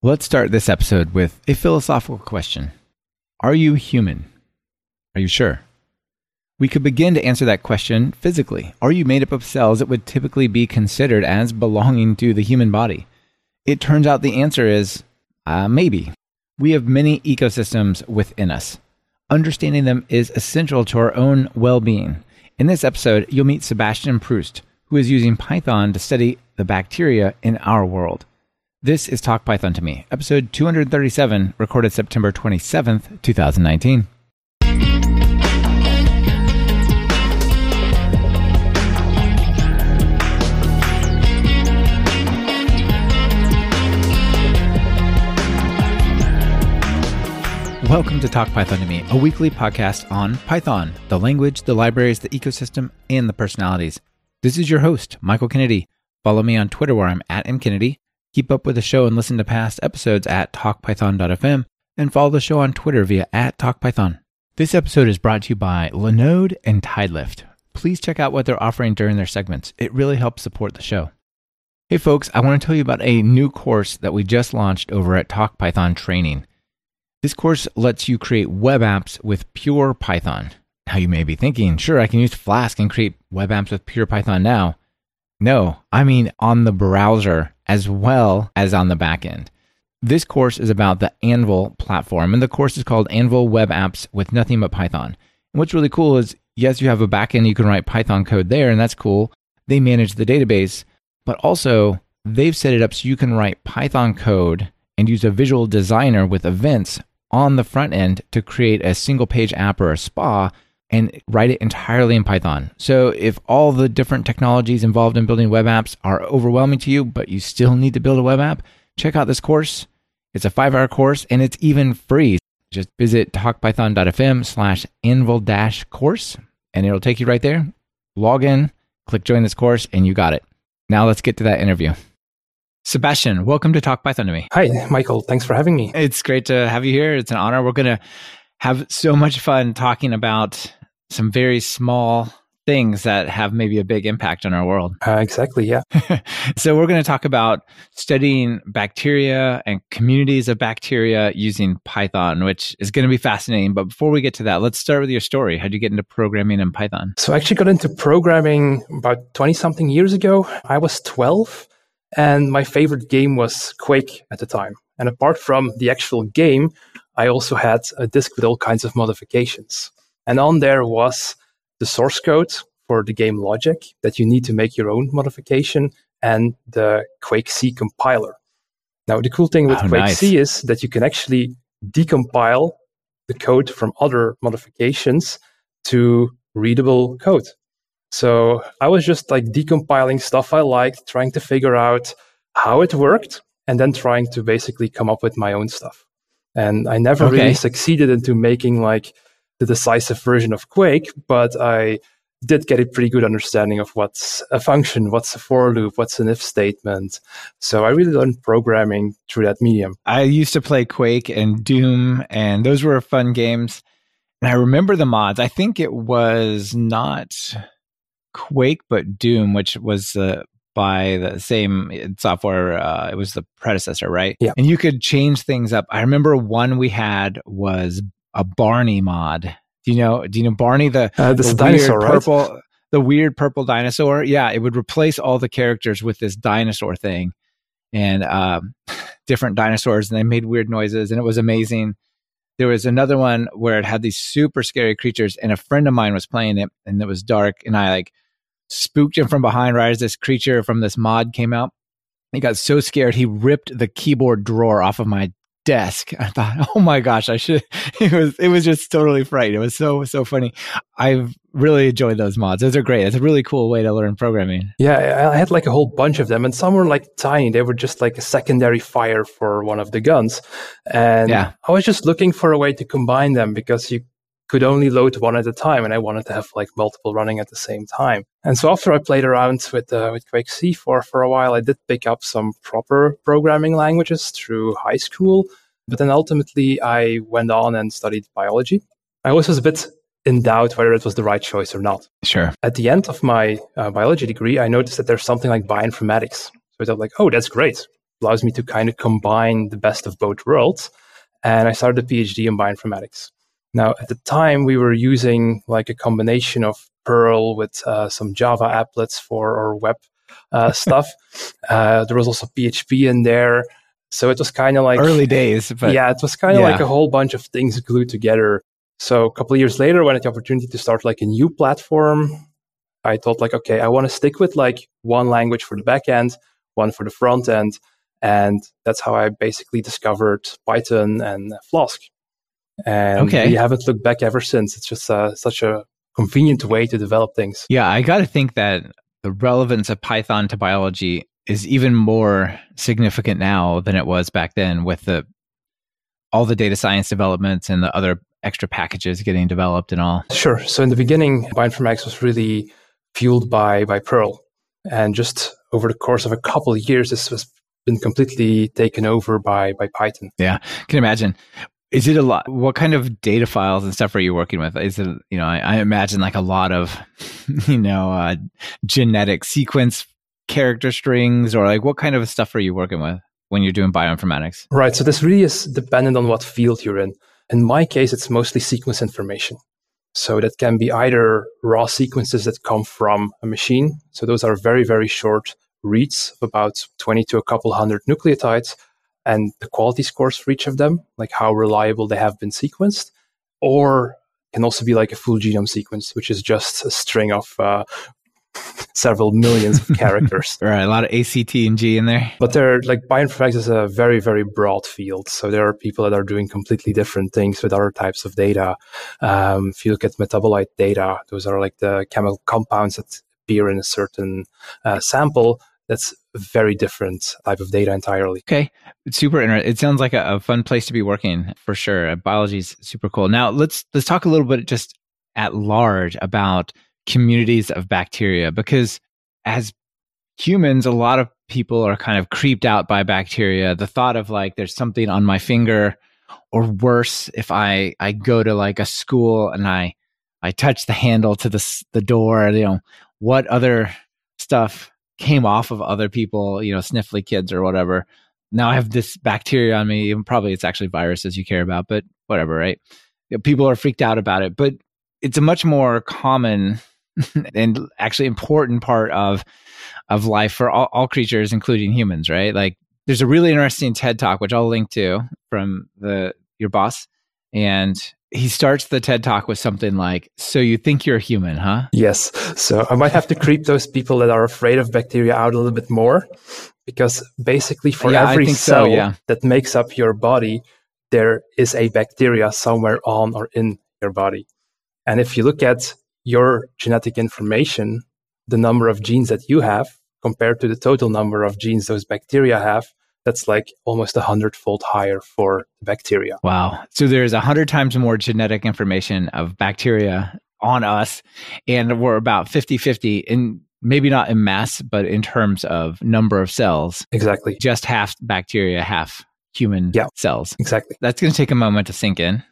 Let's start this episode with a philosophical question Are you human? Are you sure? We could begin to answer that question physically. Are you made up of cells that would typically be considered as belonging to the human body? It turns out the answer is uh, maybe. We have many ecosystems within us. Understanding them is essential to our own well being. In this episode, you'll meet Sebastian Proost, who is using Python to study the bacteria in our world. This is Talk Python to Me, episode 237, recorded September 27th, 2019. Welcome to Talk Python to Me, a weekly podcast on Python, the language, the libraries, the ecosystem, and the personalities. This is your host, Michael Kennedy. Follow me on Twitter where I'm at mkennedy Keep up with the show and listen to past episodes at talkpython.fm and follow the show on Twitter via at talkpython. This episode is brought to you by Linode and Tidelift. Please check out what they're offering during their segments. It really helps support the show. Hey folks, I want to tell you about a new course that we just launched over at TalkPython Training. This course lets you create web apps with pure Python. Now you may be thinking, sure, I can use Flask and create web apps with pure Python now. No, I mean on the browser as well as on the back end. This course is about the Anvil platform, and the course is called Anvil Web Apps with Nothing But Python. And what's really cool is, yes, you have a backend, you can write Python code there, and that's cool. They manage the database, but also they've set it up so you can write Python code and use a visual designer with events on the front end to create a single page app or a spa and write it entirely in Python. So if all the different technologies involved in building web apps are overwhelming to you, but you still need to build a web app, check out this course. It's a five hour course and it's even free. Just visit talkpython.fm slash anvil dash course and it'll take you right there. Log in, click join this course, and you got it. Now let's get to that interview. Sebastian, welcome to Talk Python to me. Hi, Michael. Thanks for having me. It's great to have you here. It's an honor. We're going to have so much fun talking about some very small things that have maybe a big impact on our world. Uh, exactly, yeah. so, we're going to talk about studying bacteria and communities of bacteria using Python, which is going to be fascinating. But before we get to that, let's start with your story. How did you get into programming in Python? So, I actually got into programming about 20 something years ago. I was 12, and my favorite game was Quake at the time. And apart from the actual game, I also had a disk with all kinds of modifications. And on there was the source code for the game logic that you need to make your own modification and the Quake C compiler. Now, the cool thing with oh, Quake nice. C is that you can actually decompile the code from other modifications to readable code. So I was just like decompiling stuff I liked, trying to figure out how it worked, and then trying to basically come up with my own stuff. And I never okay. really succeeded into making like the decisive version of Quake, but I did get a pretty good understanding of what's a function, what's a for loop, what's an if statement. So I really learned programming through that medium. I used to play Quake and Doom, and those were fun games. And I remember the mods. I think it was not Quake, but Doom, which was uh, by the same software. Uh, it was the predecessor, right? Yeah. And you could change things up. I remember one we had was a Barney mod. Do you know? Do you know Barney the uh, the dinosaur, purple, right? the weird purple dinosaur? Yeah, it would replace all the characters with this dinosaur thing, and um, different dinosaurs, and they made weird noises, and it was amazing. There was another one where it had these super scary creatures, and a friend of mine was playing it, and it was dark, and I like spooked him from behind right as this creature from this mod came out. He got so scared he ripped the keyboard drawer off of my desk. I thought, oh my gosh, I should. It was it was just totally frightening. It was so so funny. I've really enjoyed those mods. Those are great. It's a really cool way to learn programming. Yeah, I had like a whole bunch of them, and some were like tiny. They were just like a secondary fire for one of the guns, and yeah. I was just looking for a way to combine them because you could only load one at a time, and I wanted to have like multiple running at the same time. And so after I played around with uh, with Quake C for for a while, I did pick up some proper programming languages through high school. But then ultimately, I went on and studied biology. I always was a bit in doubt whether it was the right choice or not. Sure. At the end of my uh, biology degree, I noticed that there's something like bioinformatics. So I thought, like, oh, that's great. allows me to kind of combine the best of both worlds. And I started a PhD in bioinformatics. Now, at the time, we were using like a combination of Perl with uh, some Java applets for our web uh, stuff. Uh, there was also PHP in there. So it was kind of like early days. But yeah, it was kind of yeah. like a whole bunch of things glued together. So a couple of years later, when I had the opportunity to start like a new platform, I thought like, okay, I want to stick with like one language for the back end, one for the front end. And that's how I basically discovered Python and Flask. And okay. we haven't looked back ever since. It's just uh, such a convenient way to develop things. Yeah, I got to think that the relevance of Python to biology is even more significant now than it was back then with the all the data science developments and the other extra packages getting developed and all. Sure. So in the beginning, bioinformatics was really fueled by by Perl, and just over the course of a couple of years, this has been completely taken over by by Python. Yeah, can imagine. Is it a lot? What kind of data files and stuff are you working with? Is it, you know, I, I imagine like a lot of, you know, uh, genetic sequence character strings or like what kind of stuff are you working with when you're doing bioinformatics? Right. So this really is dependent on what field you're in. In my case, it's mostly sequence information. So that can be either raw sequences that come from a machine. So those are very, very short reads of about 20 to a couple hundred nucleotides and the quality scores for each of them, like how reliable they have been sequenced, or can also be like a full genome sequence, which is just a string of uh, several millions of characters. right, a lot of ACT and G in there. But they're like bioinformatics is a very, very broad field. So there are people that are doing completely different things with other types of data. Um, if you look at metabolite data, those are like the chemical compounds that appear in a certain uh, sample. That's a very different type of data entirely. Okay, it's super interesting. It sounds like a, a fun place to be working for sure. Biology is super cool. Now let's let's talk a little bit just at large about communities of bacteria because as humans, a lot of people are kind of creeped out by bacteria. The thought of like there's something on my finger, or worse, if I I go to like a school and I I touch the handle to the the door, you know, what other stuff came off of other people, you know, sniffly kids or whatever. Now I have this bacteria on me. Probably it's actually viruses you care about, but whatever, right? People are freaked out about it, but it's a much more common and actually important part of of life for all, all creatures, including humans, right? Like there's a really interesting TED talk, which I'll link to from the your boss. And he starts the TED talk with something like, So you think you're a human, huh? Yes. So I might have to creep those people that are afraid of bacteria out a little bit more because basically for yeah, every cell so, yeah. that makes up your body, there is a bacteria somewhere on or in your body. And if you look at your genetic information, the number of genes that you have compared to the total number of genes those bacteria have, that's like almost a hundredfold higher for bacteria. Wow. So there's a hundred times more genetic information of bacteria on us, and we're about 50 50 in maybe not in mass, but in terms of number of cells. Exactly. Just half bacteria, half human yeah, cells. Exactly. That's going to take a moment to sink in.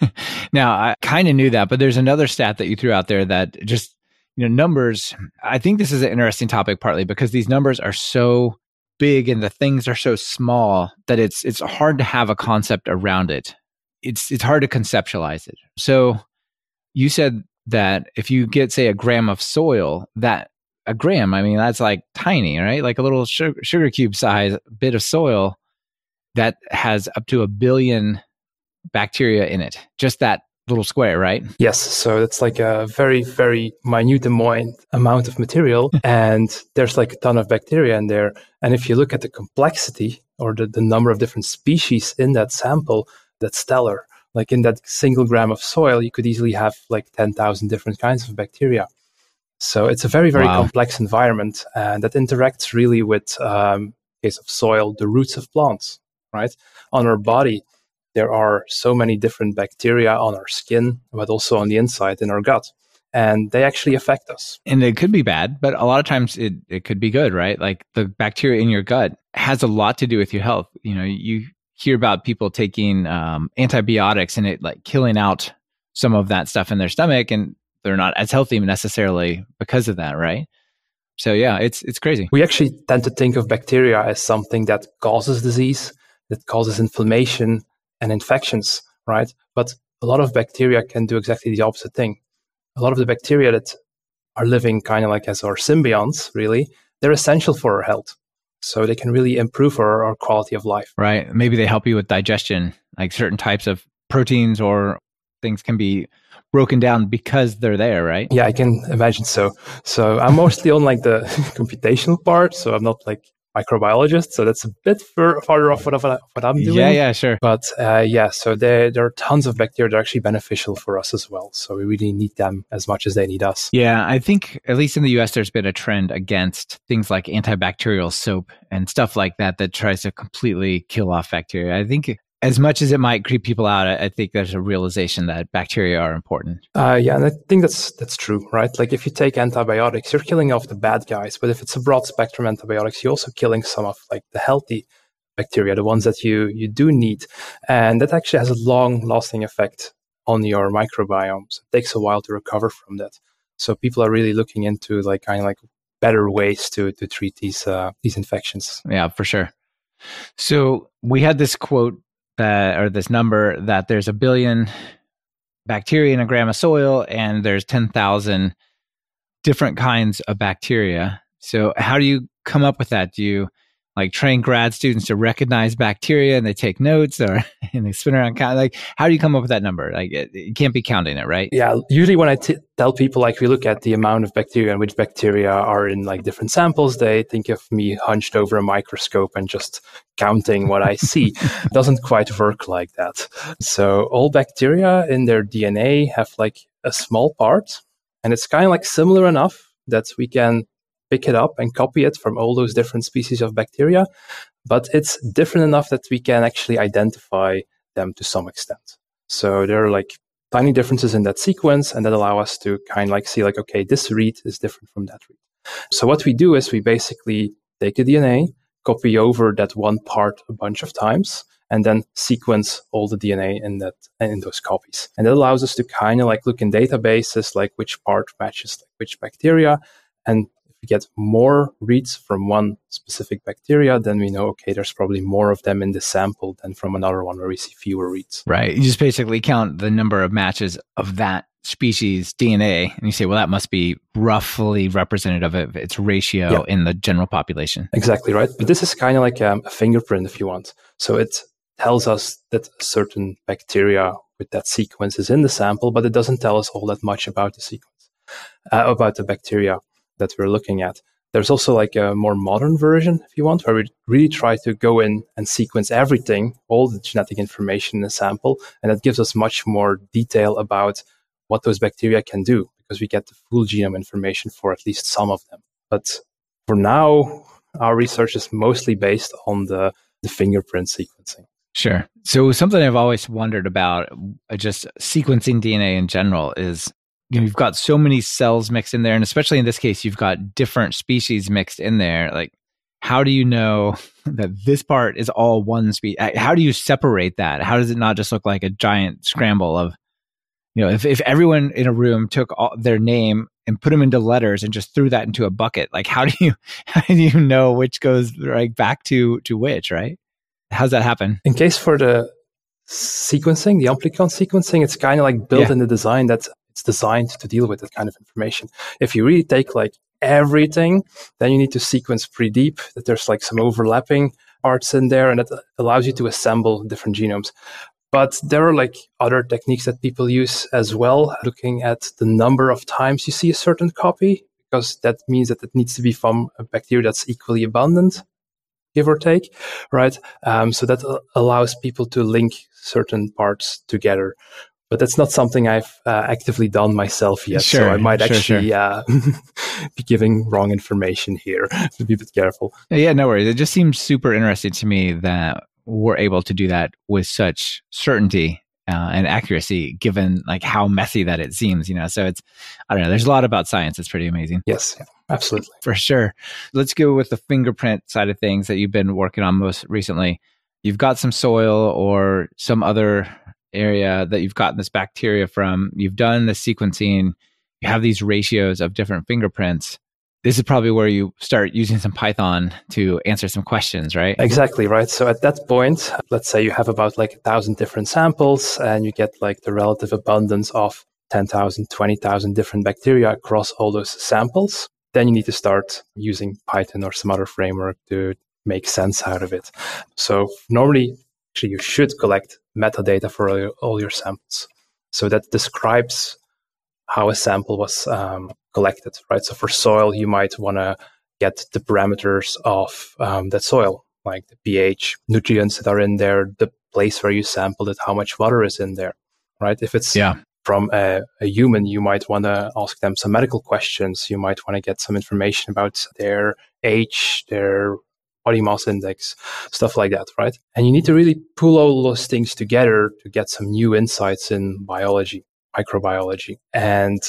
now, I kind of knew that, but there's another stat that you threw out there that just, you know, numbers. I think this is an interesting topic partly because these numbers are so big and the things are so small that it's it's hard to have a concept around it. It's it's hard to conceptualize it. So, you said that if you get say a gram of soil, that a gram, I mean, that's like tiny, right? Like a little sugar, sugar cube size bit of soil that has up to a billion bacteria in it. Just that little square, right? Yes. So it's like a very, very minute amount of material, and there's like a ton of bacteria in there. And if you look at the complexity or the, the number of different species in that sample, that's stellar. Like in that single gram of soil, you could easily have like 10,000 different kinds of bacteria. So it's a very, very wow. complex environment, and that interacts really with, um, case of soil, the roots of plants right? On our body, there are so many different bacteria on our skin, but also on the inside in our gut. And they actually affect us. And it could be bad, but a lot of times it, it could be good, right? Like the bacteria in your gut has a lot to do with your health. You know, you hear about people taking um, antibiotics and it like killing out some of that stuff in their stomach and they're not as healthy necessarily because of that, right? So yeah, it's it's crazy. We actually tend to think of bacteria as something that causes disease, that causes inflammation and infections, right? But a lot of bacteria can do exactly the opposite thing. A lot of the bacteria that are living kind of like as our symbionts, really, they're essential for our health. So they can really improve our, our quality of life. Right. Maybe they help you with digestion, like certain types of proteins or things can be broken down because they're there, right? Yeah, I can imagine so. So I'm mostly on like the computational part. So I'm not like microbiologist, so that's a bit fur- farther off what, what I'm doing. Yeah, yeah, sure. But uh, yeah, so there, there are tons of bacteria that are actually beneficial for us as well. So we really need them as much as they need us. Yeah, I think at least in the US, there's been a trend against things like antibacterial soap and stuff like that that tries to completely kill off bacteria. I think as much as it might creep people out, I, think there's a realization that bacteria are important. Uh, yeah, and I think that's that's true, right? Like if you take antibiotics, you're killing off the bad guys, but if it's a broad spectrum antibiotics, you're also killing some of like the healthy bacteria, the ones that you you do need, and that actually has a long lasting effect on your microbiome. So it takes a while to recover from that. So people are really looking into like kind of like better ways to to treat these uh, these infections. Yeah, for sure. So we had this quote that or this number that there's a billion bacteria in a gram of soil and there's 10,000 different kinds of bacteria. So how do you come up with that? Do you like train grad students to recognize bacteria and they take notes or and they spin around count like how do you come up with that number? Like it, you can't be counting it right? Yeah usually when I t- tell people like we look at the amount of bacteria and which bacteria are in like different samples they think of me hunched over a microscope and just counting what i see. It doesn't quite work like that. So all bacteria in their dna have like a small part and it's kind of like similar enough that we can pick it up and copy it from all those different species of bacteria, but it's different enough that we can actually identify them to some extent. So there are like tiny differences in that sequence, and that allow us to kind of like see like, okay, this read is different from that read. So what we do is we basically take the DNA, copy over that one part a bunch of times, and then sequence all the DNA in that in those copies. And that allows us to kind of like look in databases like which part matches like which bacteria and we get more reads from one specific bacteria, then we know, okay, there's probably more of them in the sample than from another one where we see fewer reads. Right. You just basically count the number of matches of that species DNA, and you say, well, that must be roughly representative of its ratio yeah. in the general population. Exactly right. But this is kind of like um, a fingerprint, if you want. So it tells us that a certain bacteria with that sequence is in the sample, but it doesn't tell us all that much about the sequence, uh, about the bacteria that we're looking at. There's also like a more modern version, if you want, where we really try to go in and sequence everything, all the genetic information in the sample. And that gives us much more detail about what those bacteria can do because we get the full genome information for at least some of them. But for now, our research is mostly based on the, the fingerprint sequencing. Sure. So something I've always wondered about uh, just sequencing DNA in general is you know, you've got so many cells mixed in there, and especially in this case, you've got different species mixed in there. Like, how do you know that this part is all one species? How do you separate that? How does it not just look like a giant scramble of, you know, if, if everyone in a room took all, their name and put them into letters and just threw that into a bucket, like how do you how do you know which goes like back to to which, right? How's that happen? In case for the sequencing, the amplicon sequencing, it's kind of like built yeah. in the design that it's designed to deal with that kind of information. If you really take like everything, then you need to sequence pretty deep, that there's like some overlapping parts in there, and that allows you to assemble different genomes. But there are like other techniques that people use as well, looking at the number of times you see a certain copy, because that means that it needs to be from a bacteria that's equally abundant, give or take, right? Um, so that allows people to link certain parts together but that's not something I've uh, actively done myself yet. Sure, so I might sure, actually sure. Uh, be giving wrong information here. to be a bit careful. Yeah, no worries. It just seems super interesting to me that we're able to do that with such certainty uh, and accuracy, given like how messy that it seems. You know, so it's I don't know. There's a lot about science. It's pretty amazing. Yes, absolutely, for sure. Let's go with the fingerprint side of things that you've been working on most recently. You've got some soil or some other area that you've gotten this bacteria from, you've done the sequencing, you have these ratios of different fingerprints. this is probably where you start using some Python to answer some questions, right? Exactly, right. So at that point, let's say you have about like a thousand different samples and you get like the relative abundance of 10,000, 20,000 different bacteria across all those samples. Then you need to start using Python or some other framework to make sense out of it. So normally, actually, you should collect metadata for all your, all your samples. So that describes how a sample was um, collected, right? So for soil, you might want to get the parameters of um, that soil, like the pH, nutrients that are in there, the place where you sampled it, how much water is in there, right? If it's yeah. from a, a human, you might want to ask them some medical questions. You might want to get some information about their age, their body mass index, stuff like that, right? And you need to really pull all those things together to get some new insights in biology microbiology. And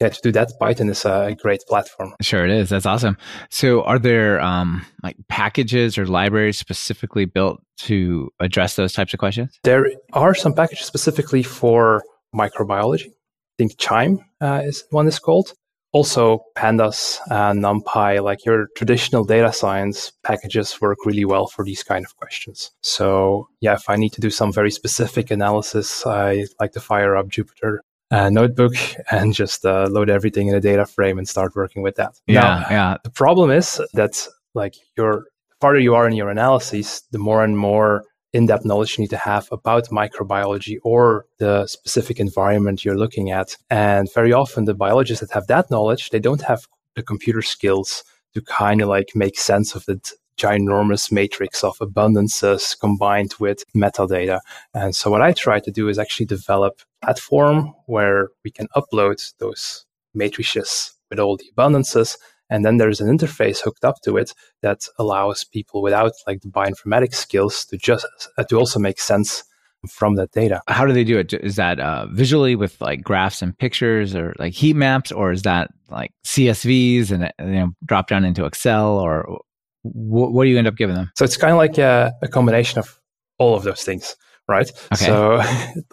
yeah, to do that, Python is a great platform. Sure, it is. That's awesome. So, are there um, like packages or libraries specifically built to address those types of questions? There are some packages specifically for microbiology. I think QIIME uh, is one is called. Also, pandas and NumPy, like your traditional data science packages, work really well for these kind of questions. So, yeah, if I need to do some very specific analysis, I like to fire up Jupyter uh, notebook and just uh, load everything in a data frame and start working with that. Yeah, now, yeah. The problem is that like your farther you are in your analysis, the more and more in-depth knowledge you need to have about microbiology or the specific environment you're looking at. And very often the biologists that have that knowledge, they don't have the computer skills to kind of like make sense of the ginormous matrix of abundances combined with metadata. And so what I try to do is actually develop a platform where we can upload those matrices with all the abundances and then there's an interface hooked up to it that allows people without like the bioinformatics skills to just uh, to also make sense from that data. How do they do it? Is that uh, visually with like graphs and pictures or like heat maps, or is that like CSVs and you know drop down into Excel, or what, what do you end up giving them? So it's kind of like a, a combination of all of those things right? Okay. So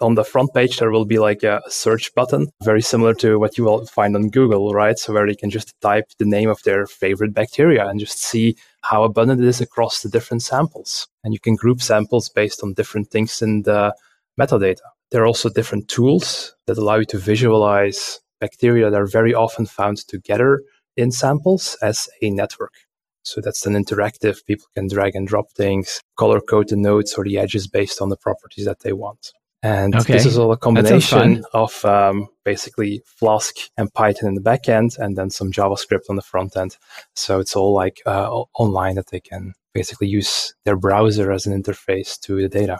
on the front page, there will be like a search button, very similar to what you will find on Google, right? So where you can just type the name of their favorite bacteria and just see how abundant it is across the different samples. And you can group samples based on different things in the metadata. There are also different tools that allow you to visualize bacteria that are very often found together in samples as a network. So that's an interactive. People can drag and drop things, color code the nodes or the edges based on the properties that they want. And okay. this is all a combination of um, basically Flask and Python in the back end, and then some JavaScript on the front end. So it's all like uh, online that they can basically use their browser as an interface to the data.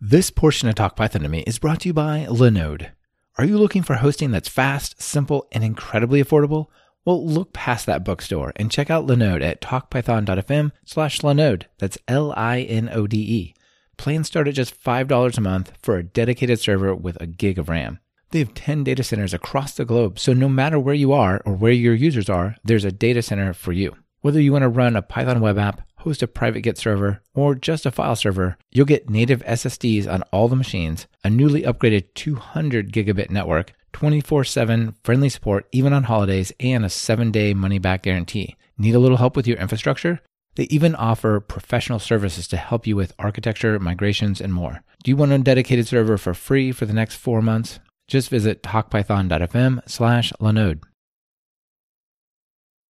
This portion of Talk Python to me is brought to you by Linode. Are you looking for hosting that's fast, simple, and incredibly affordable? Well, look past that bookstore and check out Linode at talkpython.fm slash Linode. That's L-I-N-O-D-E. Plans start at just $5 a month for a dedicated server with a gig of RAM. They have 10 data centers across the globe, so no matter where you are or where your users are, there's a data center for you. Whether you want to run a Python web app, host a private Git server, or just a file server, you'll get native SSDs on all the machines, a newly upgraded 200 gigabit network, 24 7 friendly support even on holidays, and a 7 day money back guarantee. Need a little help with your infrastructure? They even offer professional services to help you with architecture, migrations, and more. Do you want a dedicated server for free for the next four months? Just visit talkpython.fm slash Linode.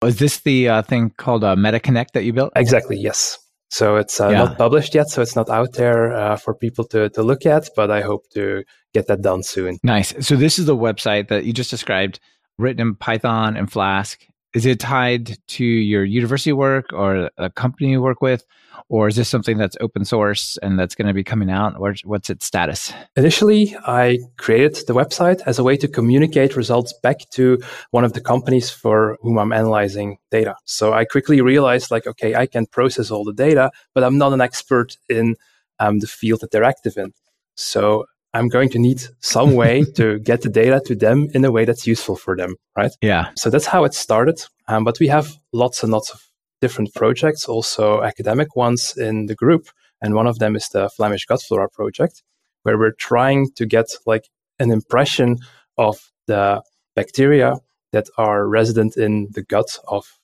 Is this the uh, thing called uh, MetaConnect that you built? Exactly, yes. So it's uh, yeah. not published yet, so it's not out there uh, for people to, to look at, but I hope to get that done soon. Nice. So this is the website that you just described, written in Python and Flask. Is it tied to your university work or a company you work with? or is this something that's open source and that's going to be coming out? Or what's its status? Initially, I created the website as a way to communicate results back to one of the companies for whom I'm analyzing data. So I quickly realized, like, okay, I can process all the data, but I'm not an expert in um, the field that they're active in. So I'm going to need some way to get the data to them in a way that's useful for them, right? Yeah. So that's how it started. Um, but we have lots and lots of different projects, also academic ones in the group. And one of them is the Flemish gut flora project, where we're trying to get like an impression of the bacteria that are resident in the gut of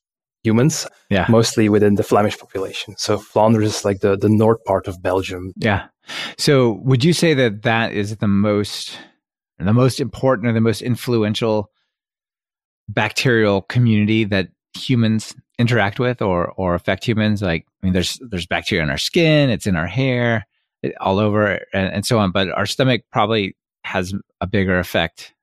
humans, yeah. mostly within the Flemish population. So Flanders is like the, the north part of Belgium. Yeah. So would you say that that is the most the most important or the most influential bacterial community that humans interact with or or affect humans like i mean there's there's bacteria in our skin it's in our hair all over and, and so on but our stomach probably has a bigger effect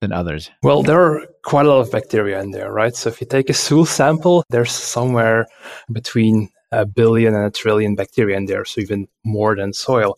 than others. Well there are quite a lot of bacteria in there right? So if you take a stool sample there's somewhere between a billion and a trillion bacteria in there so even more than soil.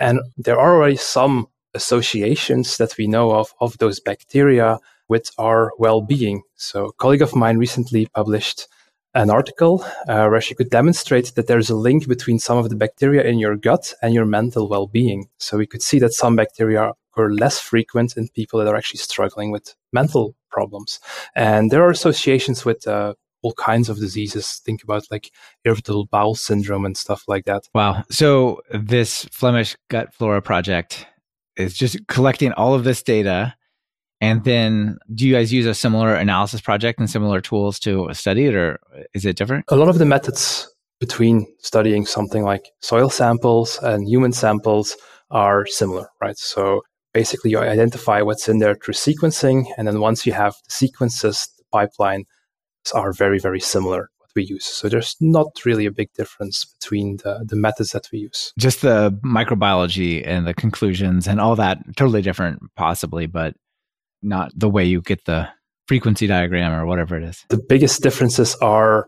And there are already some associations that we know of of those bacteria with our well-being. So a colleague of mine recently published an article uh, where she could demonstrate that there's a link between some of the bacteria in your gut and your mental well-being. So we could see that some bacteria are less frequent in people that are actually struggling with mental problems, and there are associations with uh, all kinds of diseases. Think about like irritable bowel syndrome and stuff like that. Wow! So this Flemish Gut Flora project is just collecting all of this data and then do you guys use a similar analysis project and similar tools to study it, or is it different? A lot of the methods between studying something like soil samples and human samples are similar, right? So basically, you identify what's in there through sequencing. And then once you have the sequences, the pipeline are very, very similar what we use. So there's not really a big difference between the, the methods that we use. Just the microbiology and the conclusions and all that, totally different, possibly, but not the way you get the frequency diagram or whatever it is. The biggest differences are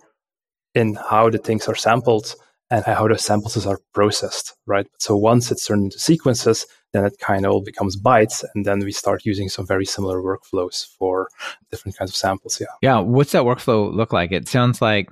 in how the things are sampled and how the samples are processed, right? So once it's turned into sequences, then it kind of all becomes bytes, and then we start using some very similar workflows for different kinds of samples. Yeah. Yeah. What's that workflow look like? It sounds like,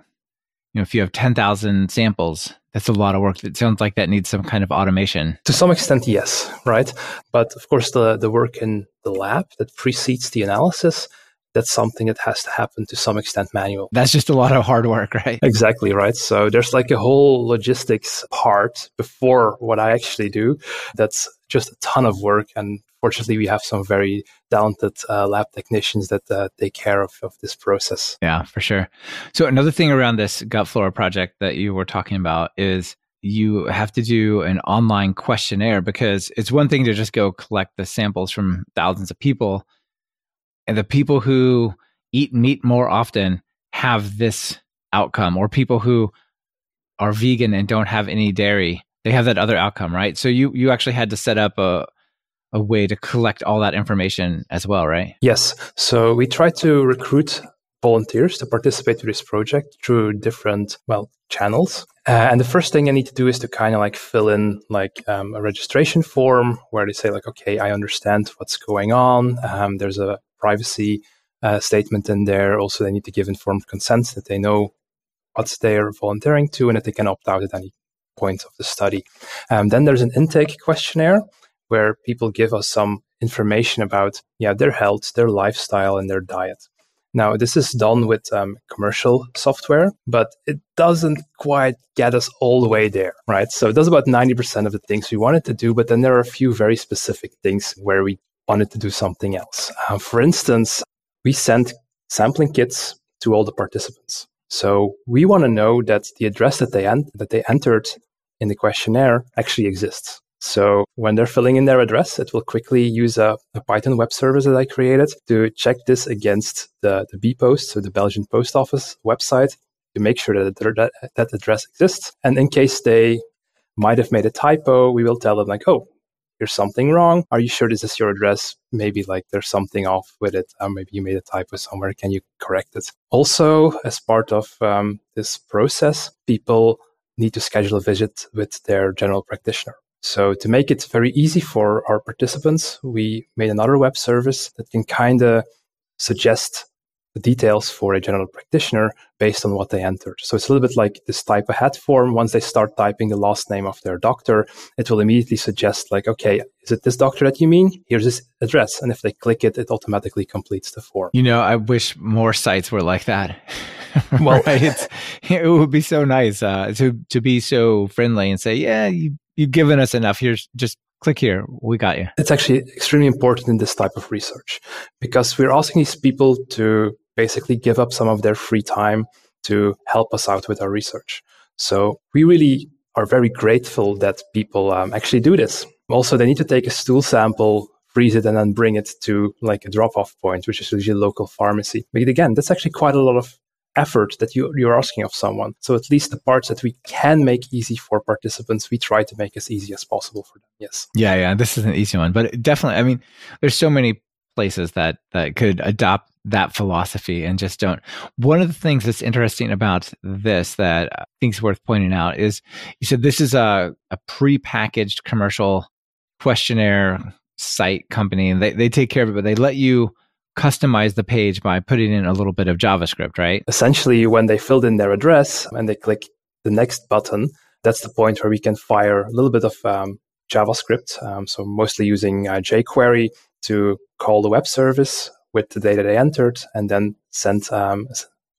you know, if you have 10,000 samples, that's a lot of work. It sounds like that needs some kind of automation. To some extent, yes, right? But of course, the, the work in the lab that precedes the analysis, that's something that has to happen to some extent manual. That's just a lot of hard work, right? Exactly, right? So there's like a whole logistics part before what I actually do. That's just a ton of work. And fortunately, we have some very talented uh, lab technicians that uh, take care of, of this process. Yeah, for sure. So another thing around this gut flora project that you were talking about is you have to do an online questionnaire because it's one thing to just go collect the samples from thousands of people and the people who eat meat more often have this outcome or people who are vegan and don't have any dairy they have that other outcome right? So you you actually had to set up a a way to collect all that information as well right? Yes. So we try to recruit volunteers to participate to this project through different well channels. Uh, and the first thing i need to do is to kind of like fill in like um, a registration form where they say like okay i understand what's going on. Um, there's a privacy uh, statement in there. Also, they need to give informed consent that they know what they're volunteering to and that they can opt out at any point of the study. Um, then there's an intake questionnaire where people give us some information about yeah their health, their lifestyle, and their diet. Now, this is done with um, commercial software, but it doesn't quite get us all the way there, right? So it does about 90% of the things we wanted to do, but then there are a few very specific things where we wanted to do something else. Uh, for instance, we sent sampling kits to all the participants. So we want to know that the address that they en- that they entered in the questionnaire actually exists. So when they're filling in their address, it will quickly use a, a Python web service that I created to check this against the, the bpost, so the Belgian post office website, to make sure that, that that address exists. And in case they might have made a typo, we will tell them like, oh, there's something wrong. Are you sure this is your address? Maybe like there's something off with it. Uh, maybe you made a typo somewhere. Can you correct it? Also, as part of um, this process, people need to schedule a visit with their general practitioner. So to make it very easy for our participants, we made another web service that can kind of suggest the details for a general practitioner based on what they entered. So it's a little bit like this type ahead form. Once they start typing the last name of their doctor, it will immediately suggest like, okay, is it this doctor that you mean? Here's his address. And if they click it, it automatically completes the form. You know, I wish more sites were like that. well, right? it would be so nice uh, to to be so friendly and say, yeah, you, you've given us enough. Here's just click here. We got you. It's actually extremely important in this type of research because we're asking these people to basically give up some of their free time to help us out with our research. So we really are very grateful that people um, actually do this. Also, they need to take a stool sample, freeze it, and then bring it to like a drop off point, which is usually a local pharmacy. But again, that's actually quite a lot of effort that you, you're asking of someone. So at least the parts that we can make easy for participants, we try to make as easy as possible for them. Yes. Yeah, yeah. This is an easy one, but definitely, I mean, there's so many places that that could adopt that philosophy and just don't. One of the things that's interesting about this that I think is worth pointing out is you said this is a, a pre-packaged commercial questionnaire site company and they, they take care of it, but they let you customize the page by putting in a little bit of JavaScript, right? Essentially, when they filled in their address and they click the next button, that's the point where we can fire a little bit of um, JavaScript. Um, so mostly using uh, jQuery to call the web service with the data they entered and then send um,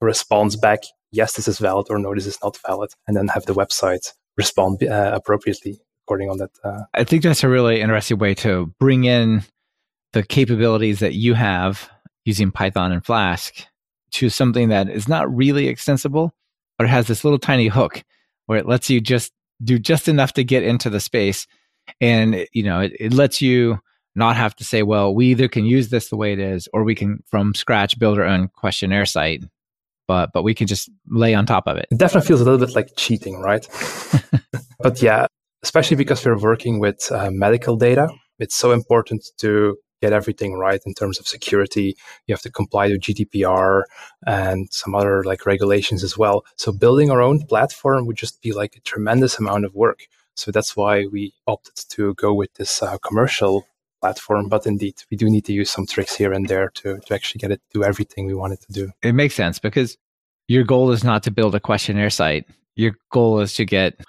a response back. Yes, this is valid or no, this is not valid. And then have the website respond uh, appropriately according on that. Uh, I think that's a really interesting way to bring in the capabilities that you have using Python and Flask to something that is not really extensible, but it has this little tiny hook where it lets you just do just enough to get into the space. And, you know, it, it lets you not have to say, well, we either can use this the way it is, or we can from scratch build our own questionnaire site. But but we can just lay on top of it. It definitely feels a little bit like cheating, right? but yeah, especially because we're working with uh, medical data, it's so important to get everything right in terms of security. You have to comply to GDPR and some other like regulations as well. So building our own platform would just be like a tremendous amount of work. So that's why we opted to go with this uh, commercial platform. But indeed, we do need to use some tricks here and there to, to actually get it to do everything we want it to do. It makes sense because your goal is not to build a questionnaire site. Your goal is to get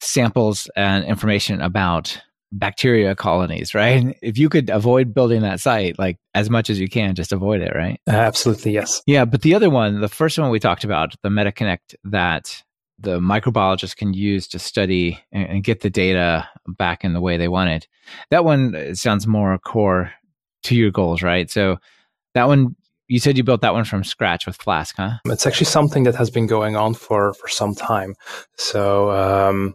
samples and information about bacteria colonies, right? If you could avoid building that site, like as much as you can, just avoid it, right? Absolutely, yes. Yeah, but the other one, the first one we talked about, the MetaConnect that the microbiologist can use to study and, and get the data back in the way they want it. That one sounds more core to your goals, right? So that one you said you built that one from scratch with Flask, huh? It's actually something that has been going on for for some time. So um,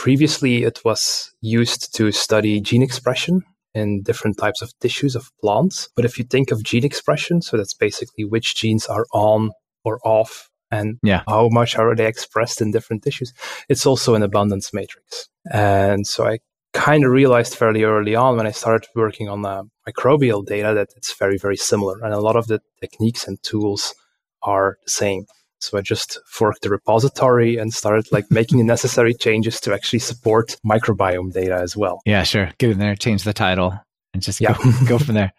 Previously, it was used to study gene expression in different types of tissues of plants. But if you think of gene expression, so that's basically which genes are on or off and yeah. how much are they expressed in different tissues, it's also an abundance matrix. And so I kind of realized fairly early on when I started working on uh, microbial data that it's very, very similar. And a lot of the techniques and tools are the same. So I just forked the repository and started like making the necessary changes to actually support microbiome data as well. Yeah, sure. Get in there, change the title, and just yeah. go, go from there.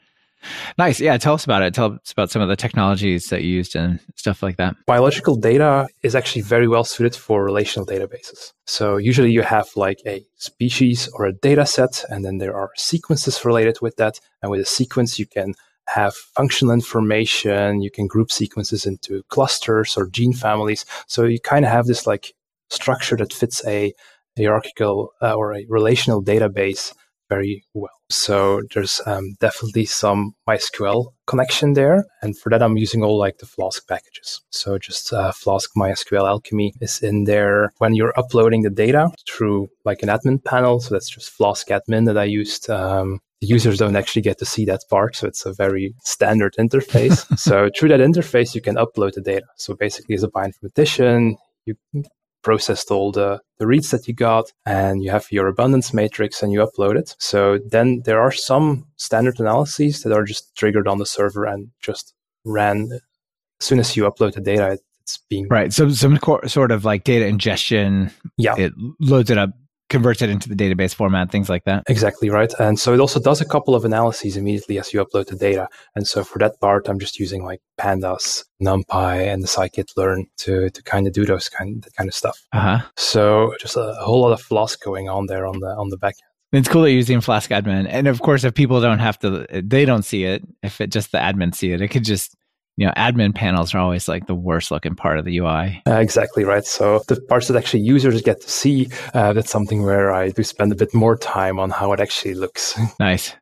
Nice. Yeah. Tell us about it. Tell us about some of the technologies that you used and stuff like that. Biological data is actually very well suited for relational databases. So usually you have like a species or a data set, and then there are sequences related with that. And with a sequence, you can have functional information. You can group sequences into clusters or gene families. So you kind of have this like structure that fits a hierarchical uh, or a relational database very well. So there's um, definitely some MySQL connection there. And for that, I'm using all like the Flask packages. So just uh, Flask MySQL Alchemy is in there when you're uploading the data through like an admin panel. So that's just Flask admin that I used. Um, the users don't actually get to see that part. So it's a very standard interface. so through that interface, you can upload the data. So basically, as a bioinformatician, you processed all the, the reads that you got and you have your abundance matrix and you upload it. So then there are some standard analyses that are just triggered on the server and just ran as soon as you upload the data. It's being right. So some sort of like data ingestion. Yeah, it loads it up converts it into the database format, things like that. Exactly right. And so it also does a couple of analyses immediately as you upload the data. And so for that part, I'm just using like pandas, NumPy, and the scikit-learn to to kind of do those kind kind of stuff. Uh-huh. So just a whole lot of Flask going on there on the on the back end. It's cool that you're using Flask admin. And of course, if people don't have to, they don't see it. If it just the admin see it, it could just you know, admin panels are always like the worst looking part of the UI. Uh, exactly right. So the parts that actually users get to see, uh, that's something where I do spend a bit more time on how it actually looks. nice.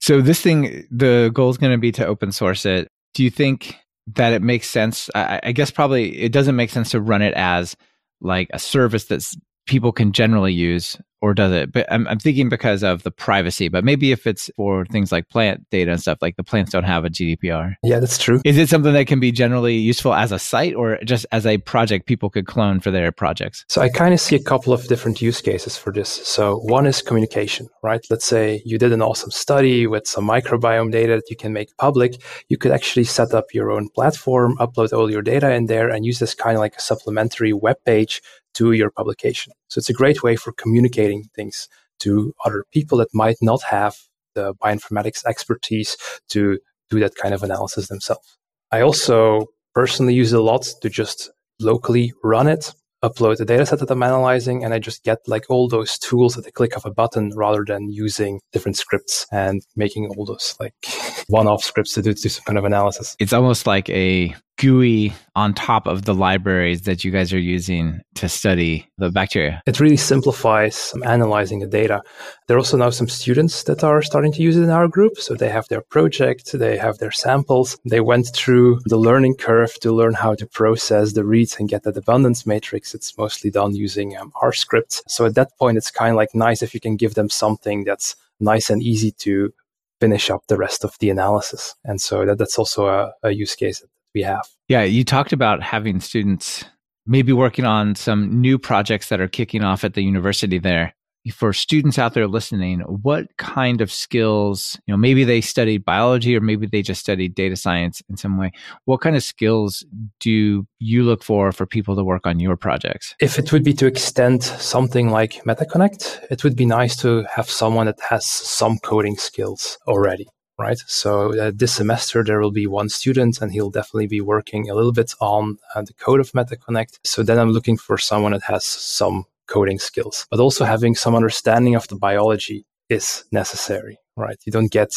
So this thing, the goal is going to be to open source it. Do you think that it makes sense? I, I guess probably it doesn't make sense to run it as like a service that's people can generally use or does it? But I'm, I'm thinking because of the privacy, but maybe if it's for things like plant data and stuff, like the plants don't have a GDPR. Yeah, that's true. Is it something that can be generally useful as a site or just as a project people could clone for their projects? So I kind of see a couple of different use cases for this. So one is communication, right? Let's say you did an awesome study with some microbiome data that you can make public. You could actually set up your own platform, upload all your data in there and use this kind of like a supplementary web page to your publication. So it's a great way for communicating things to other people that might not have the bioinformatics expertise to do that kind of analysis themselves. I also personally use it a lot to just locally run it upload the data set that I'm analyzing and I just get like all those tools at the click of a button rather than using different scripts and making all those like one-off scripts to do, to do some kind of analysis. It's almost like a GUI on top of the libraries that you guys are using to study the bacteria. It really simplifies some analyzing the data. There are also now some students that are starting to use it in our group. So they have their project, they have their samples. They went through the learning curve to learn how to process the reads and get that abundance matrix. It's mostly done using um, R scripts. So at that point, it's kind of like nice if you can give them something that's nice and easy to finish up the rest of the analysis. And so that, that's also a, a use case we have. Yeah, you talked about having students maybe working on some new projects that are kicking off at the university there. For students out there listening, what kind of skills, you know, maybe they studied biology or maybe they just studied data science in some way. What kind of skills do you look for for people to work on your projects? If it would be to extend something like MetaConnect, it would be nice to have someone that has some coding skills already right? So uh, this semester there will be one student and he'll definitely be working a little bit on uh, the code of MetaConnect. So then I'm looking for someone that has some coding skills, but also having some understanding of the biology is necessary, right? You don't get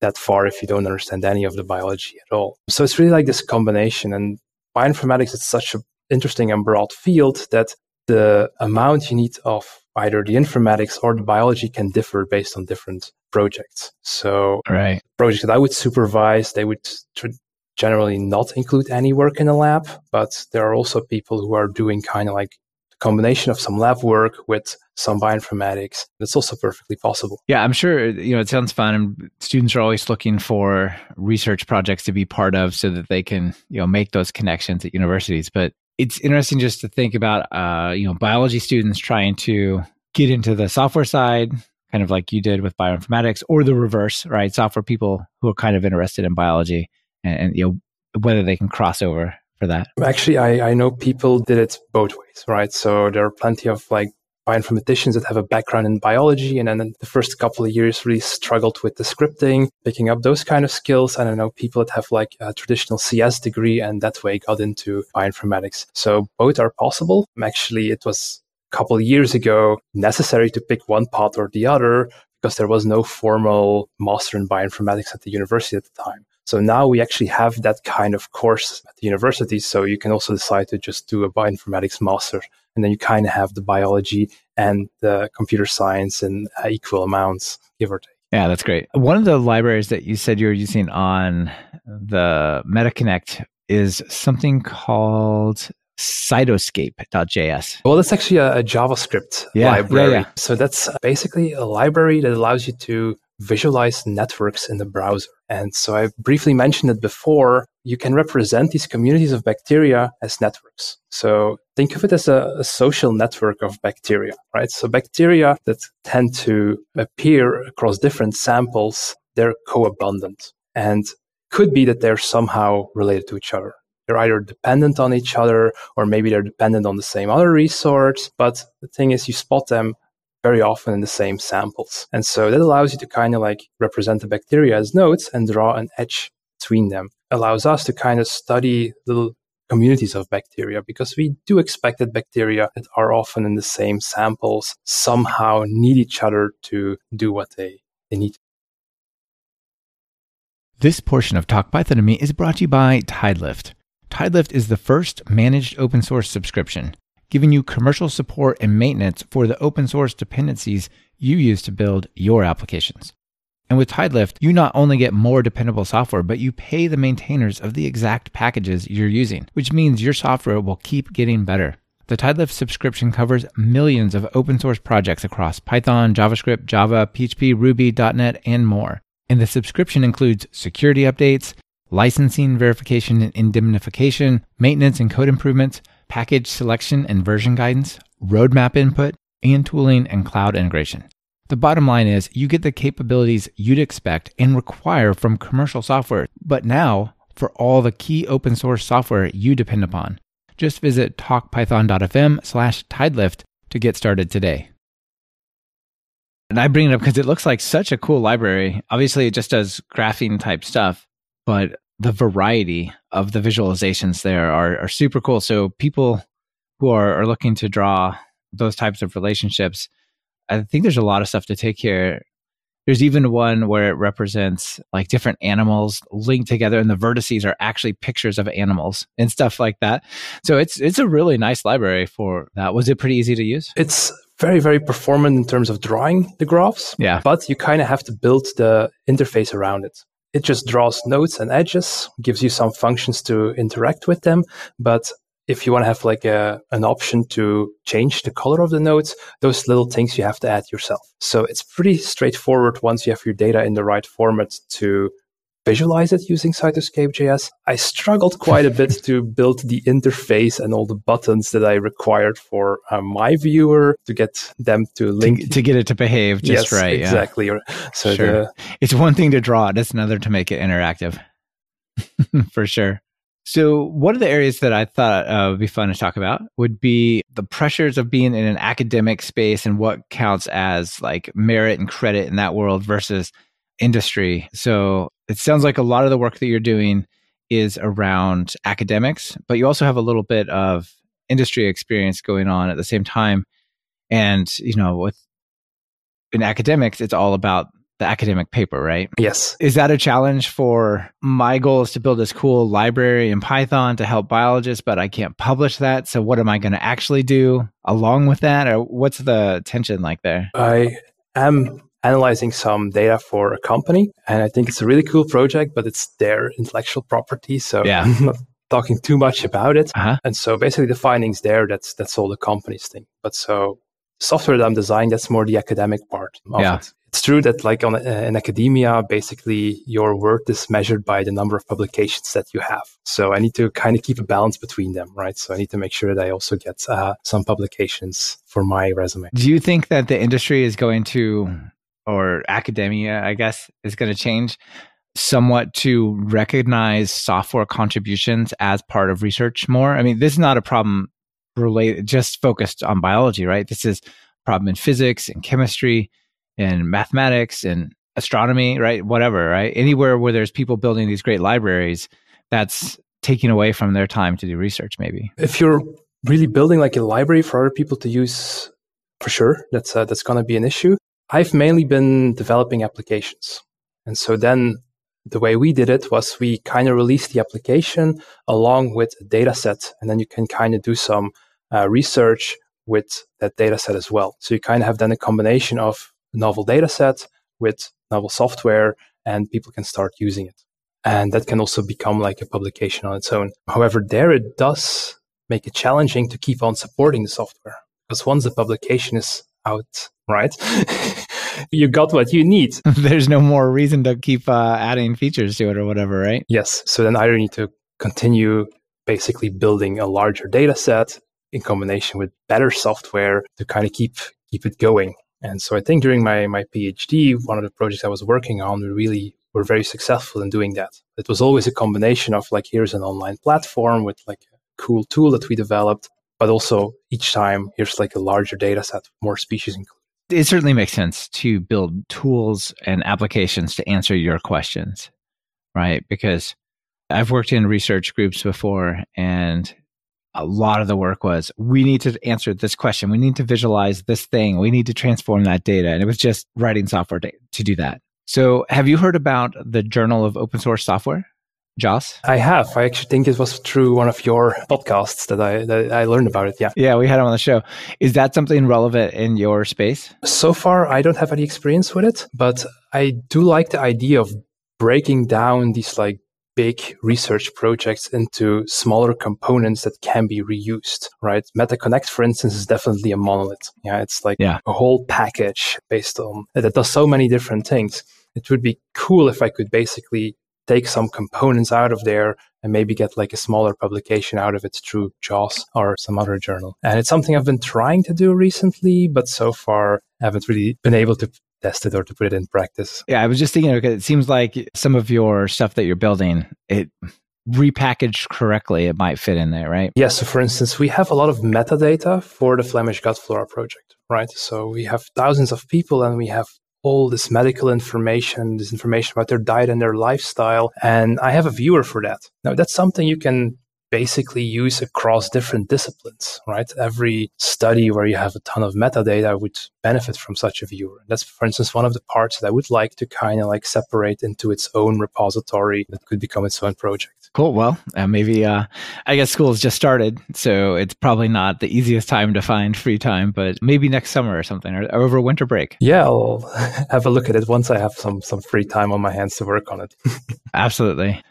that far if you don't understand any of the biology at all. So it's really like this combination and bioinformatics is such an interesting and broad field that the amount you need of either the informatics or the biology can differ based on different projects. So right. projects that I would supervise, they would tr- generally not include any work in the lab, but there are also people who are doing kind of like a combination of some lab work with some bioinformatics. That's also perfectly possible. Yeah, I'm sure, you know, it sounds fun and students are always looking for research projects to be part of so that they can, you know, make those connections at universities. But it's interesting just to think about uh, you know biology students trying to get into the software side kind of like you did with bioinformatics or the reverse right software people who are kind of interested in biology and, and you know whether they can cross over for that actually I, I know people did it both ways right so there are plenty of like bioinformaticians that have a background in biology and then the first couple of years really struggled with the scripting, picking up those kind of skills. And I know people that have like a traditional CS degree and that way got into bioinformatics. So both are possible. Actually, it was couple of years ago necessary to pick one path or the other because there was no formal master in bioinformatics at the university at the time. So now we actually have that kind of course at the university. So you can also decide to just do a bioinformatics master and then you kind of have the biology and the computer science in uh, equal amounts, give or take. Yeah, that's great. One of the libraries that you said you were using on the MetaConnect is something called cytoscape.js. Well, that's actually a, a JavaScript yeah, library. Yeah, yeah. So that's basically a library that allows you to visualize networks in the browser. And so I briefly mentioned it before. You can represent these communities of bacteria as networks. So think of it as a, a, social network of bacteria, right? So bacteria that tend to appear across different samples, they're co-abundant and could be that they're somehow related to each other. They're either dependent on each other or maybe they're dependent on the same other resource. But the thing is, you spot them very often in the same samples. And so that allows you to kind of like represent the bacteria as nodes and draw an edge between them. Allows us to kind of study little communities of bacteria because we do expect that bacteria that are often in the same samples somehow need each other to do what they, they need. This portion of Talk Python to Me is brought to you by Tidelift. Tidelift is the first managed open source subscription, giving you commercial support and maintenance for the open source dependencies you use to build your applications. And with Tidelift, you not only get more dependable software, but you pay the maintainers of the exact packages you're using, which means your software will keep getting better. The Tidelift subscription covers millions of open source projects across Python, JavaScript, Java, PHP, Ruby, .NET, and more. And the subscription includes security updates, licensing verification and indemnification, maintenance and code improvements, package selection and version guidance, roadmap input, and tooling and cloud integration. The bottom line is you get the capabilities you'd expect and require from commercial software, but now for all the key open source software you depend upon. Just visit talkpython.fm slash tidelift to get started today. And I bring it up because it looks like such a cool library. Obviously, it just does graphing type stuff, but the variety of the visualizations there are, are super cool. So people who are, are looking to draw those types of relationships, I think there's a lot of stuff to take here. There's even one where it represents like different animals linked together, and the vertices are actually pictures of animals and stuff like that. So it's it's a really nice library for that. Was it pretty easy to use? It's very, very performant in terms of drawing the graphs. Yeah. But you kind of have to build the interface around it. It just draws nodes and edges, gives you some functions to interact with them. But if you want to have like a, an option to change the color of the nodes, those little things you have to add yourself. So it's pretty straightforward once you have your data in the right format to visualize it using Cytoscape.js. I struggled quite a bit to build the interface and all the buttons that I required for uh, my viewer to get them to link. To, to get it to behave just yes, right. Exactly. Yeah. So sure. The, it's one thing to draw it, it's another to make it interactive. for sure. So, one of the areas that I thought uh, would be fun to talk about would be the pressures of being in an academic space and what counts as like merit and credit in that world versus industry. So, it sounds like a lot of the work that you're doing is around academics, but you also have a little bit of industry experience going on at the same time. And, you know, with in academics, it's all about the academic paper, right? Yes. Is that a challenge for my goal is to build this cool library in Python to help biologists, but I can't publish that. So what am I going to actually do along with that? Or what's the tension like there? I am analyzing some data for a company and I think it's a really cool project, but it's their intellectual property. So yeah. I'm not talking too much about it. Uh-huh. And so basically the findings there, that's that's all the company's thing. But so software that I'm designing, that's more the academic part of Yeah. it. It's true that like on, uh, in academia, basically your worth is measured by the number of publications that you have. So I need to kind of keep a balance between them, right? So I need to make sure that I also get uh, some publications for my resume. Do you think that the industry is going to, or academia, I guess, is going to change somewhat to recognize software contributions as part of research more? I mean, this is not a problem related, just focused on biology, right? This is problem in physics and chemistry and mathematics and astronomy, right? Whatever, right? Anywhere where there's people building these great libraries, that's taking away from their time to do research, maybe. If you're really building like a library for other people to use, for sure, that's uh, that's going to be an issue. I've mainly been developing applications, and so then the way we did it was we kind of released the application along with a data set, and then you can kind of do some uh, research with that data set as well. So you kind of have then a combination of novel data set with novel software and people can start using it. And that can also become like a publication on its own. However, there it does make it challenging to keep on supporting the software because once the publication is out, right? you got what you need. There's no more reason to keep uh, adding features to it or whatever, right? Yes. So then either need to continue basically building a larger data set in combination with better software to kind of keep keep it going. And so I think during my, my PhD, one of the projects I was working on, we really were very successful in doing that. It was always a combination of like, here's an online platform with like a cool tool that we developed, but also each time here's like a larger data set, more species included. It certainly makes sense to build tools and applications to answer your questions, right? Because I've worked in research groups before and a lot of the work was we need to answer this question. We need to visualize this thing. We need to transform that data. And it was just writing software to, to do that. So, have you heard about the Journal of Open Source Software? JOSS? I have. I actually think it was through one of your podcasts that I that I learned about it. Yeah. Yeah, we had him on the show. Is that something relevant in your space? So far, I don't have any experience with it, but I do like the idea of breaking down these like big research projects into smaller components that can be reused, right? MetaConnect, for instance, is definitely a monolith. Yeah, it's like yeah. a whole package based on that does so many different things. It would be cool if I could basically take some components out of there and maybe get like a smaller publication out of it through JOSS or some other journal. And it's something I've been trying to do recently, but so far I haven't really been able to test it or to put it in practice. Yeah, I was just thinking, okay, it seems like some of your stuff that you're building, it repackaged correctly, it might fit in there, right? Yes. Yeah, so for instance, we have a lot of metadata for the Flemish gut flora project, right? So we have thousands of people and we have all this medical information, this information about their diet and their lifestyle. And I have a viewer for that. Now that's something you can basically use across different disciplines, right? Every study where you have a ton of metadata would benefit from such a viewer. That's, for instance, one of the parts that I would like to kind of like separate into its own repository that could become its own project. Cool. Well, uh, maybe, uh, I guess school has just started, so it's probably not the easiest time to find free time, but maybe next summer or something, or, or over winter break. Yeah, I'll have a look at it once I have some, some free time on my hands to work on it. Absolutely.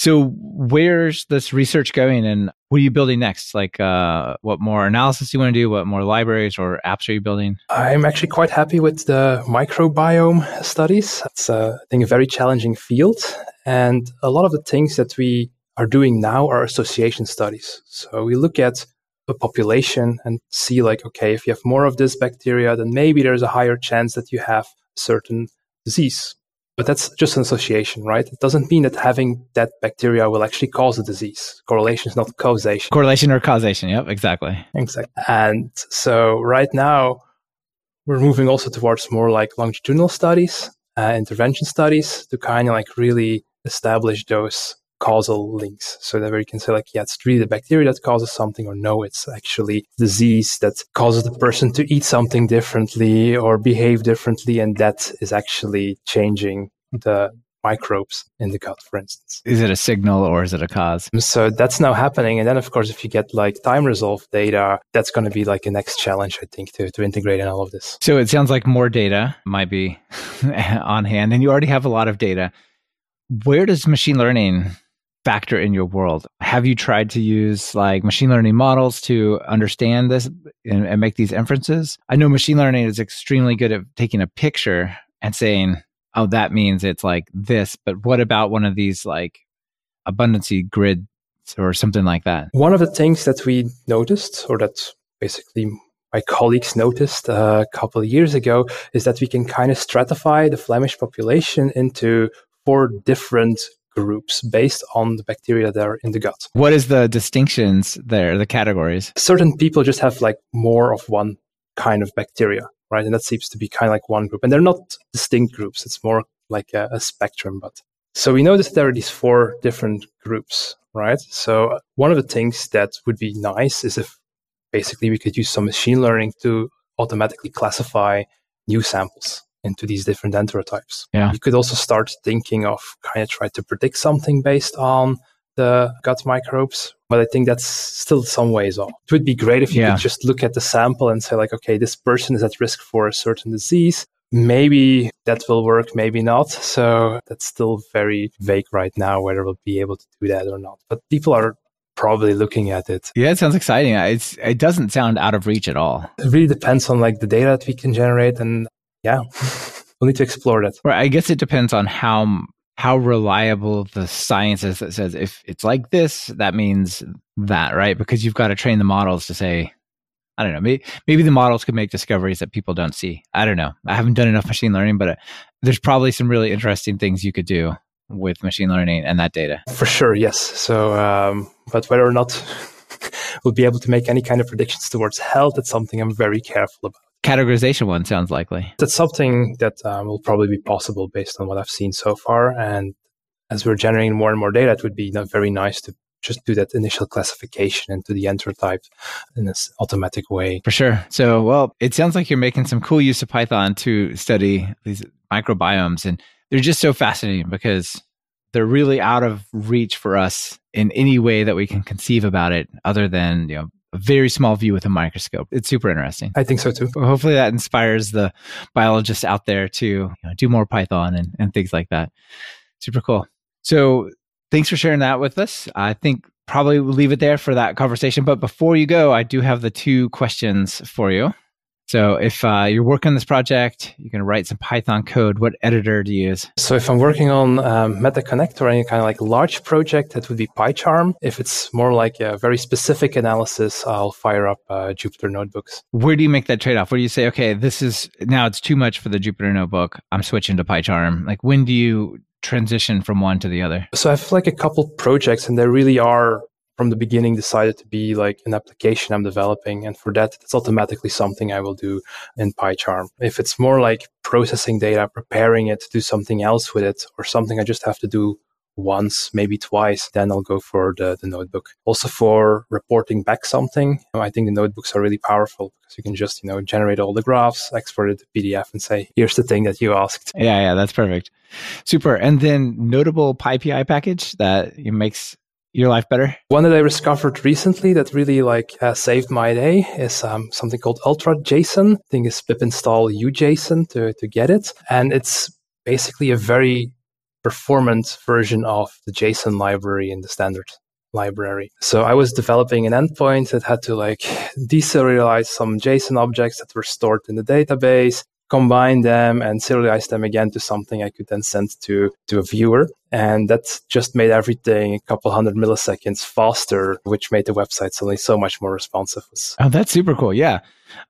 So where's this research going and what are you building next? Like uh, what more analysis do you want to do? What more libraries or apps are you building? I'm actually quite happy with the microbiome studies. It's, uh, I think, a very challenging field. And a lot of the things that we are doing now are association studies. So we look at a population and see like, okay, if you have more of this bacteria, then maybe there's a higher chance that you have certain disease but that's just an association, right? It doesn't mean that having that bacteria will actually cause a disease. Correlation is not causation. Correlation or causation. Yep, exactly. Exactly. And so right now, we're moving also towards more like longitudinal studies, uh, intervention studies to kind of like really establish those causal links so that where you can say like yeah it's really the bacteria that causes something or no it's actually disease that causes the person to eat something differently or behave differently and that is actually changing the microbes in the gut, for instance. Is it a signal or is it a cause? So that's now happening. And then, of course, if you get like time resolved data, that's going to be like a next challenge, I think, to, to integrate in all of this. So it sounds like more data might be on hand, and you already have a lot of data. Where does machine learning factor in your world. Have you tried to use like machine learning models to understand this and, and, make these inferences? I know machine learning is extremely good at taking a picture and saying, oh, that means it's like this. But what about one of these like abundancy grids or something like that? One of the things that we noticed, or that basically my colleagues noticed uh, a couple of years ago, is that we can kind of stratify the Flemish population into four different groups based on the bacteria that are in the gut. What is the distinctions there, the categories? Certain people just have like more of one kind of bacteria, right? And that seems to be kind of like one group. And they're not distinct groups. It's more like a, a spectrum. But so we know that there are these four different groups, right? So uh, one of the things that would be nice is if basically we could use some machine learning to automatically classify new samples into these different enterotypes. Yeah. You could also start thinking of kind of try to predict something based on the gut microbes, but I think that's still some ways off. It would be great if you yeah. could just look at the sample and say like, okay, this person is at risk for a certain disease. Maybe that will work, maybe not. So that's still very vague right now whether we'll be able to do that or not. But people are probably looking at it. Yeah, it sounds exciting. It's it doesn't sound out of reach at all. It really depends on like the data that we can generate and yeah, we'll need to explore that. Right. I guess it depends on how how reliable the science is that says if it's like this, that means that, right? Because you've got to train the models to say, I don't know, maybe, maybe the models could make discoveries that people don't see. I don't know. I haven't done enough machine learning, but uh, there's probably some really interesting things you could do with machine learning and that data. For sure, yes. So, um, but whether or not we'll be able to make any kind of predictions towards health, that's something I'm very careful about categorization one sounds likely. That's something that um, will probably be possible based on what I've seen so far. And as we're generating more and more data, it would be very nice to just do that initial classification into the enterotype in this automatic way. For sure. So, well, it sounds like you're making some cool use of Python to study these microbiomes. And they're just so fascinating because they're really out of reach for us in any way that we can conceive about it other than, you know, a very small view with a microscope. It's super interesting. I think so too. Hopefully that inspires the biologists out there to you know, do more Python and, and things like that. Super cool. So thanks for sharing that with us. I think probably we'll leave it there for that conversation. But before you go, I do have the two questions for you. So if uh, you're working on this project, you're going to write some Python code. What editor do you use? So if I'm working on um, MetaConnect or any kind of like large project, that would be PyCharm. If it's more like a very specific analysis, I'll fire up uh, Jupyter Notebooks. Where do you make that trade-off? Where do you say, okay, this is now it's too much for the Jupyter Notebook. I'm switching to PyCharm. Like when do you transition from one to the other? So I have like a couple projects, and they really are from the beginning decided to be like an application I'm developing. And for that, it's automatically something I will do in PyCharm. If it's more like processing data, preparing it to do something else with it, or something I just have to do once, maybe twice, then I'll go for the, the notebook. Also for reporting back something, I think the notebooks are really powerful because you can just, you know, generate all the graphs, export it to PDF and say, here's the thing that you asked. Yeah, yeah, that's perfect. Super. And then notable PyPI package that makes your life better? One that I discovered recently that really like uh, saved my day is um, something called Ultra JSON. I think is pip install UJSON to, to get it. And it's basically a very performant version of the JSON library in the standard library. So I was developing an endpoint that had to like deserialize some JSON objects that were stored in the database, combine them and serialize them again to something I could then send to, to a viewer. And that just made everything a couple hundred milliseconds faster, which made the website suddenly so much more responsive. Oh, that's super cool. Yeah.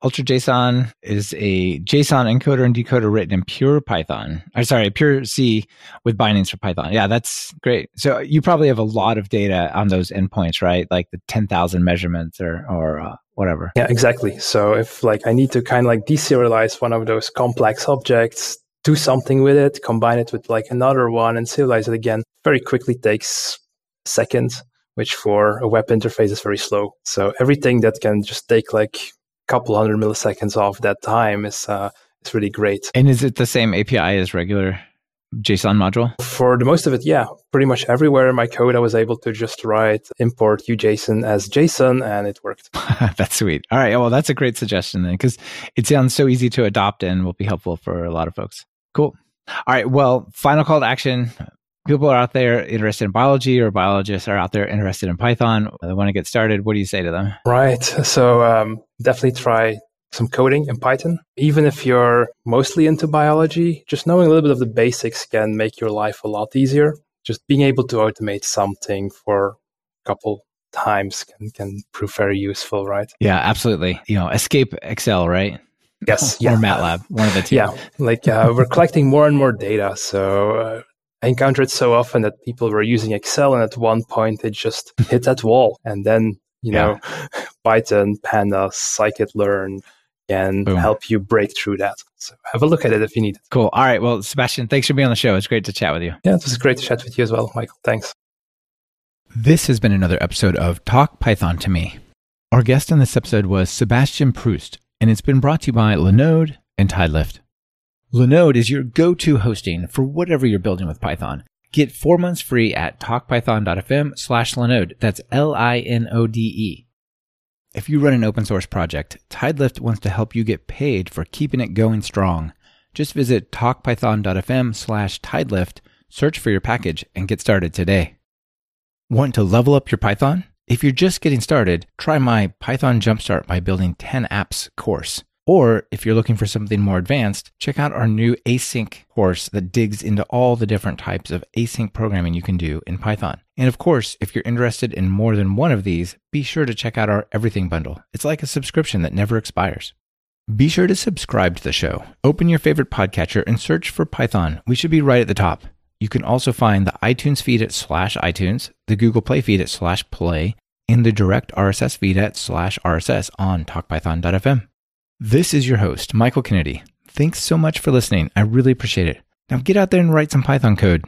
UltraJSON is a JSON encoder and decoder written in pure Python. Or sorry, pure C with bindings for Python. Yeah, that's great. So you probably have a lot of data on those endpoints, right? Like the 10,000 measurements or, or uh, whatever. Yeah, exactly. So if like I need to kind of like deserialize one of those complex objects, do something with it, combine it with like another one and serialize it again, very quickly takes seconds, which for a web interface is very slow. So everything that can just take like a couple hundred milliseconds off that time is uh, is really great. And is it the same API as regular JSON module? For the most of it, yeah. Pretty much everywhere in my code, I was able to just write import UJSON as JSON and it worked. that's sweet. All right. Well, that's a great suggestion then because it sounds so easy to adopt and will be helpful for a lot of folks. Cool. All right. Well, final call to action. People are out there interested in biology or biologists are out there interested in Python. They want to get started. What do you say to them? Right. So um, definitely try some coding in Python. Even if you're mostly into biology, just knowing a little bit of the basics can make your life a lot easier. Just being able to automate something for a couple times can, can prove very useful, right? Yeah, absolutely. You know, escape Excel, right? Yes. or yeah. MATLAB, one of the two. Yeah. Like uh, we're collecting more and more data. So uh, I encounter it so often that people were using Excel and at one point they just hit that wall and then, you yeah. know, Python, Pandas, scikit-learn, can Boom. help you break through that. So have a look at it if you need it. Cool. All right. Well, Sebastian, thanks for being on the show. It's great to chat with you. Yeah, it was great to chat with you as well, Michael. Thanks. This has been another episode of Talk Python to Me. Our guest on this episode was Sebastian Proost, and it's been brought to you by Linode and Tidelift. Linode is your go-to hosting for whatever you're building with Python. Get four months free at talkpython.fm slash Linode. That's L-I-N-O-D-E. If you run an open source project, Tidelift wants to help you get paid for keeping it going strong. Just visit talkpython.fm slash tidelift, search for your package, and get started today. Want to level up your Python? If you're just getting started, try my Python Jumpstart by Building 10 Apps course. Or if you're looking for something more advanced, check out our new async course that digs into all the different types of async programming you can do in Python. And of course, if you're interested in more than one of these, be sure to check out our Everything Bundle. It's like a subscription that never expires. Be sure to subscribe to the show. Open your favorite podcatcher and search for Python. We should be right at the top. You can also find the iTunes feed at slash iTunes, the Google Play feed at slash play, and the direct RSS feed at slash RSS on talkpython.fm. This is your host, Michael Kennedy. Thanks so much for listening. I really appreciate it. Now get out there and write some Python code.